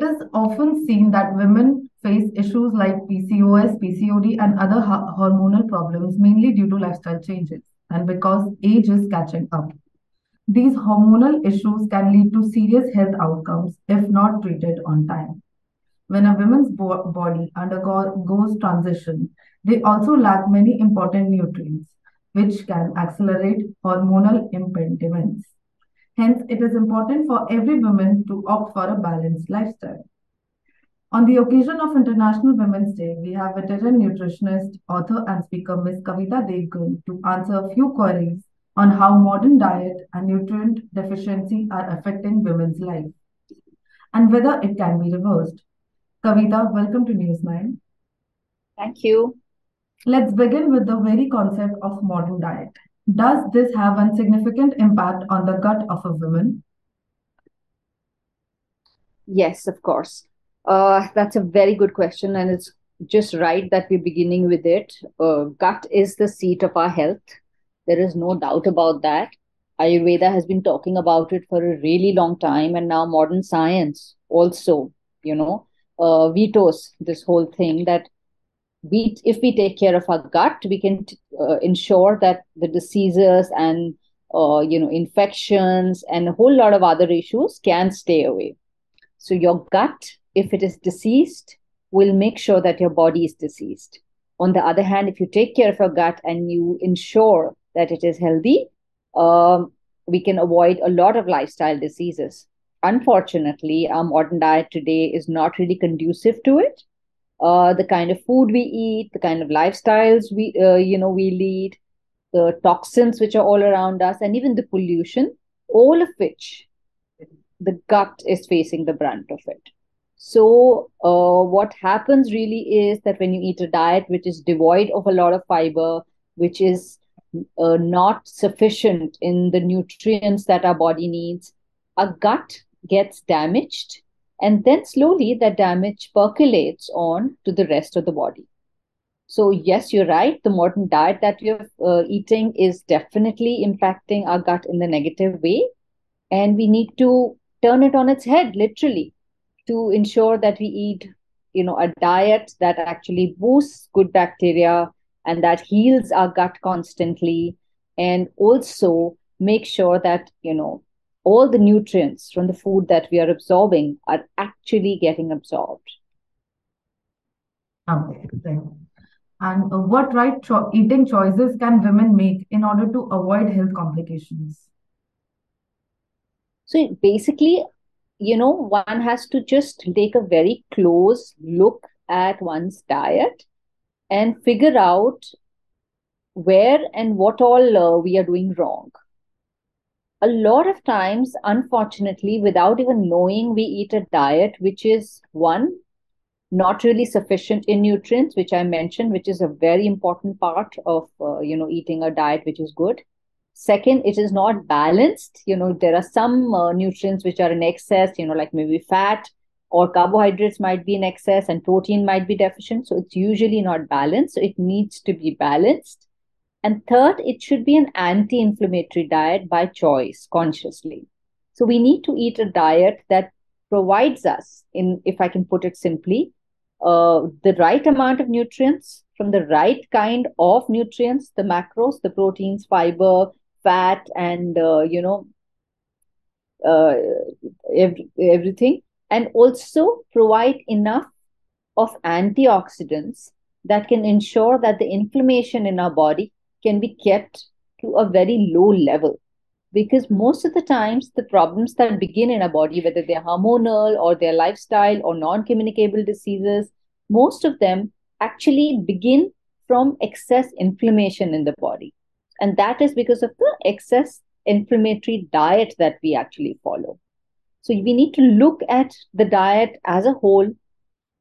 it is often seen that women face issues like PCOS, PCOD, and other hormonal problems mainly due to lifestyle changes and because age is catching up. These hormonal issues can lead to serious health outcomes if not treated on time. When a woman's bo- body undergoes transition, they also lack many important nutrients, which can accelerate hormonal impediments. Hence, it is important for every woman to opt for a balanced lifestyle. On the occasion of International Women's Day, we have veteran nutritionist, author, and speaker Ms. Kavita Devgan to answer a few queries on how modern diet and nutrient deficiency are affecting women's life and whether it can be reversed. Kavita, welcome to News9. Thank you. Let's begin with the very concept of modern diet. Does this have a significant impact on the gut of a woman? Yes, of course. Uh, that's a very good question, and it's just right that we're beginning with it. Uh, gut is the seat of our health. There is no doubt about that. Ayurveda has been talking about it for a really long time, and now modern science also, you know, uh, vetoes this whole thing that we if we take care of our gut we can uh, ensure that the diseases and uh, you know infections and a whole lot of other issues can stay away. So your gut if it is diseased will make sure that your body is diseased. On the other hand if you take care of your gut and you ensure that it is healthy um, we can avoid a lot of lifestyle diseases. Unfortunately our modern diet today is not really conducive to it uh, the kind of food we eat, the kind of lifestyles we uh, you know we lead, the toxins which are all around us, and even the pollution, all of which the gut is facing the brunt of it. So uh, what happens really is that when you eat a diet which is devoid of a lot of fiber, which is uh, not sufficient in the nutrients that our body needs, our gut gets damaged and then slowly that damage percolates on to the rest of the body. So yes you're right the modern diet that we're uh, eating is definitely impacting our gut in the negative way and we need to turn it on its head literally to ensure that we eat you know a diet that actually boosts good bacteria and that heals our gut constantly and also make sure that you know all the nutrients from the food that we are absorbing are actually getting absorbed. Okay. And uh, what right cho- eating choices can women make in order to avoid health complications? So basically, you know, one has to just take a very close look at one's diet and figure out where and what all uh, we are doing wrong a lot of times, unfortunately, without even knowing, we eat a diet which is one, not really sufficient in nutrients, which I mentioned, which is a very important part of uh, you know eating a diet which is good. Second, it is not balanced. You know, there are some uh, nutrients which are in excess. You know, like maybe fat or carbohydrates might be in excess, and protein might be deficient. So it's usually not balanced. So it needs to be balanced. And third, it should be an anti inflammatory diet by choice, consciously. So we need to eat a diet that provides us, in if I can put it simply, uh, the right amount of nutrients from the right kind of nutrients, the macros, the proteins, fiber, fat, and uh, you know uh, every, everything, and also provide enough of antioxidants that can ensure that the inflammation in our body can be kept to a very low level. Because most of the times the problems that begin in a body whether they're hormonal or their lifestyle or non-communicable diseases most of them actually begin from excess inflammation in the body. And that is because of the excess inflammatory diet that we actually follow. So we need to look at the diet as a whole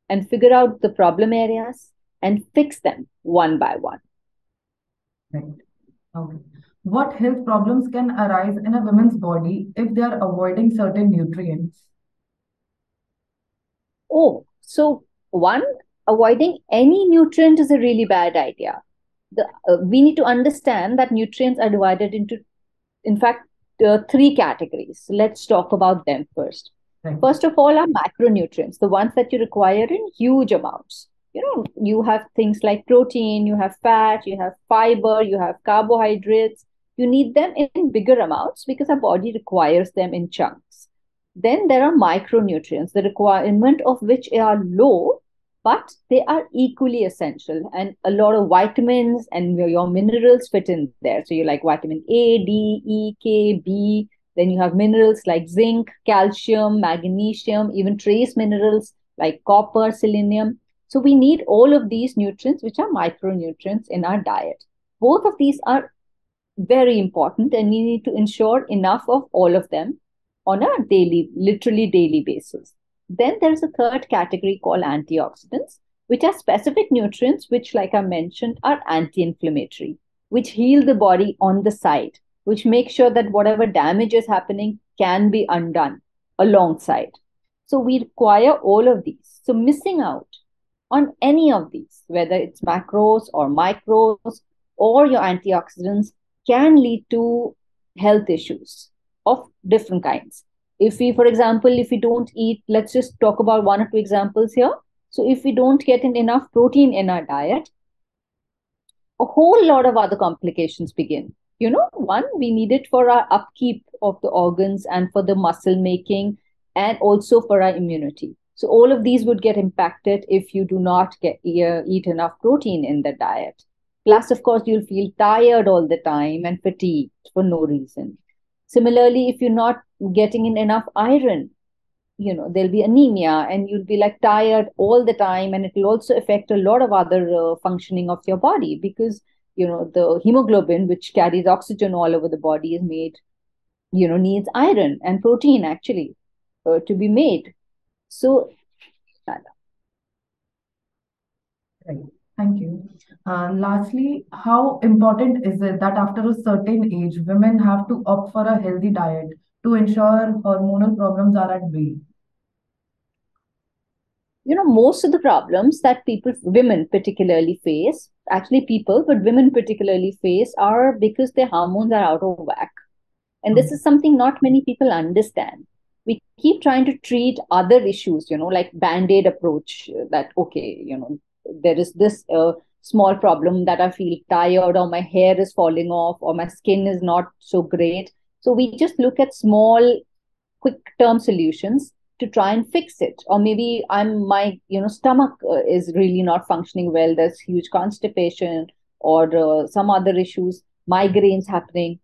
and figure out the problem areas and fix them one by one Right. Okay. What health problems can arise in a woman's body if they are avoiding certain nutrients? Oh, so one, avoiding any nutrient is a really bad idea. The, uh, we need to understand that nutrients are divided into, in fact, uh, three categories. Let's talk about them first. Right. First of all, are macronutrients, the ones that you require in huge amounts. You know, you have things like protein, you have fat, you have fiber, you have carbohydrates. You need them in bigger amounts because our body requires them in chunks. Then there are micronutrients, the requirement of which are low, but they are equally essential. And a lot of vitamins and your, minerals fit in there. So you like vitamin A, D, E, K, B, then you have minerals like zinc, calcium, magnesium, even trace minerals like copper, selenium. So we need all of these nutrients, which are micronutrients in our diet. Both of these are very important and we need to ensure enough of all of them on a daily, literally daily basis. Then there's a third category called antioxidants, which are specific nutrients, which, like I mentioned, are anti inflammatory, which heal the body on the side which makes sure that whatever damage is happening can be undone alongside. So we require all of these. So missing out on any of these, whether it's macros or micros or your antioxidants, can lead to health issues of different kinds. If we, for example, if we don't eat, let's just talk about one or two examples here. So if we don't get enough protein in our diet, a whole lot of other complications begin you know one we need it for our upkeep of the organs and for the muscle making and also for our immunity so all of these would get impacted if you do not get eat enough protein in the diet. Plus of course you'll feel tired all the time and fatigued for no reason. Similarly if you're not getting in enough iron you know there'll be anemia and you'll be like tired all the time and it will also affect a lot of other uh, functioning of your body because you know the hemoglobin which carries oxygen all over the body is made you know needs iron and protein actually uh, to be made so right. thank you. Uh, lastly how important is it that after a certain age women have to opt for a healthy diet to ensure hormonal problems are at bay? You know most of the problems that people women particularly face actually people but women particularly face are because their hormones are out of whack. And this hmm. is something not many people understand we keep trying to treat other issues you know like band-aid approach that okay you know there is this uh, small problem that i feel tired or my hair is falling off or my skin is not so great. So we just look at small quick term solutions to try and fix it. Or maybe i'm my you know stomach uh, is really not functioning well. There's huge constipation or uh, some other issues migraines happening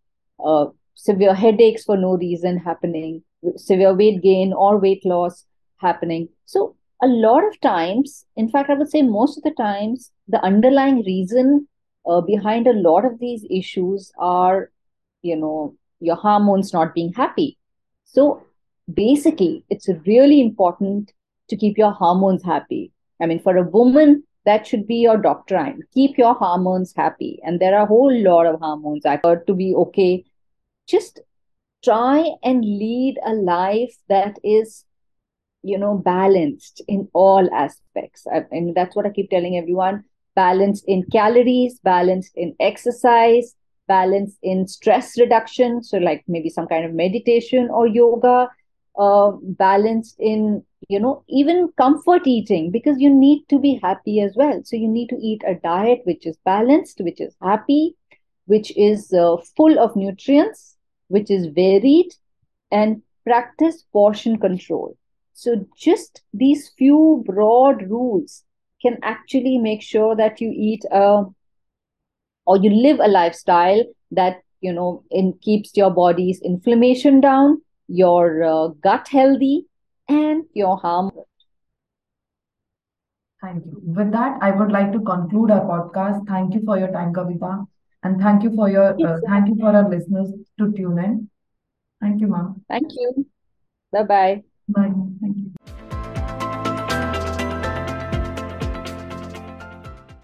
uh, severe headaches for no reason happening severe weight gain or weight loss happening. So a lot of times in fact i would say most of the times the underlying reason uh, behind a lot of these issues are you know your hormones not being happy. So basically it's really important to keep your hormones happy. I mean for a woman that should be your doctrine keep your hormones happy. And there are a whole lot of hormones are to be okay. Just try and lead a life that is you know balanced in all aspects. I, and that's what i keep telling everyone. Balanced in calories balanced in exercise balanced in stress reduction so like maybe some kind of meditation or yoga uh, balanced in you know even comfort eating because you need to be happy as well. So you need to eat a diet which is balanced which is happy which is uh, full of nutrients which is varied and practice portion control so just these few broad rules can actually make sure that you eat a or you live a lifestyle that you know in keeps your body's inflammation down your uh, gut healthy, and your harm. Thank you. With that, I would like to conclude our podcast. Thank you for your time, Kavita, and thank you for your uh, thank you for our listeners to tune in. Thank you, ma'am. Thank you. Bye-bye. Bye. Thank you.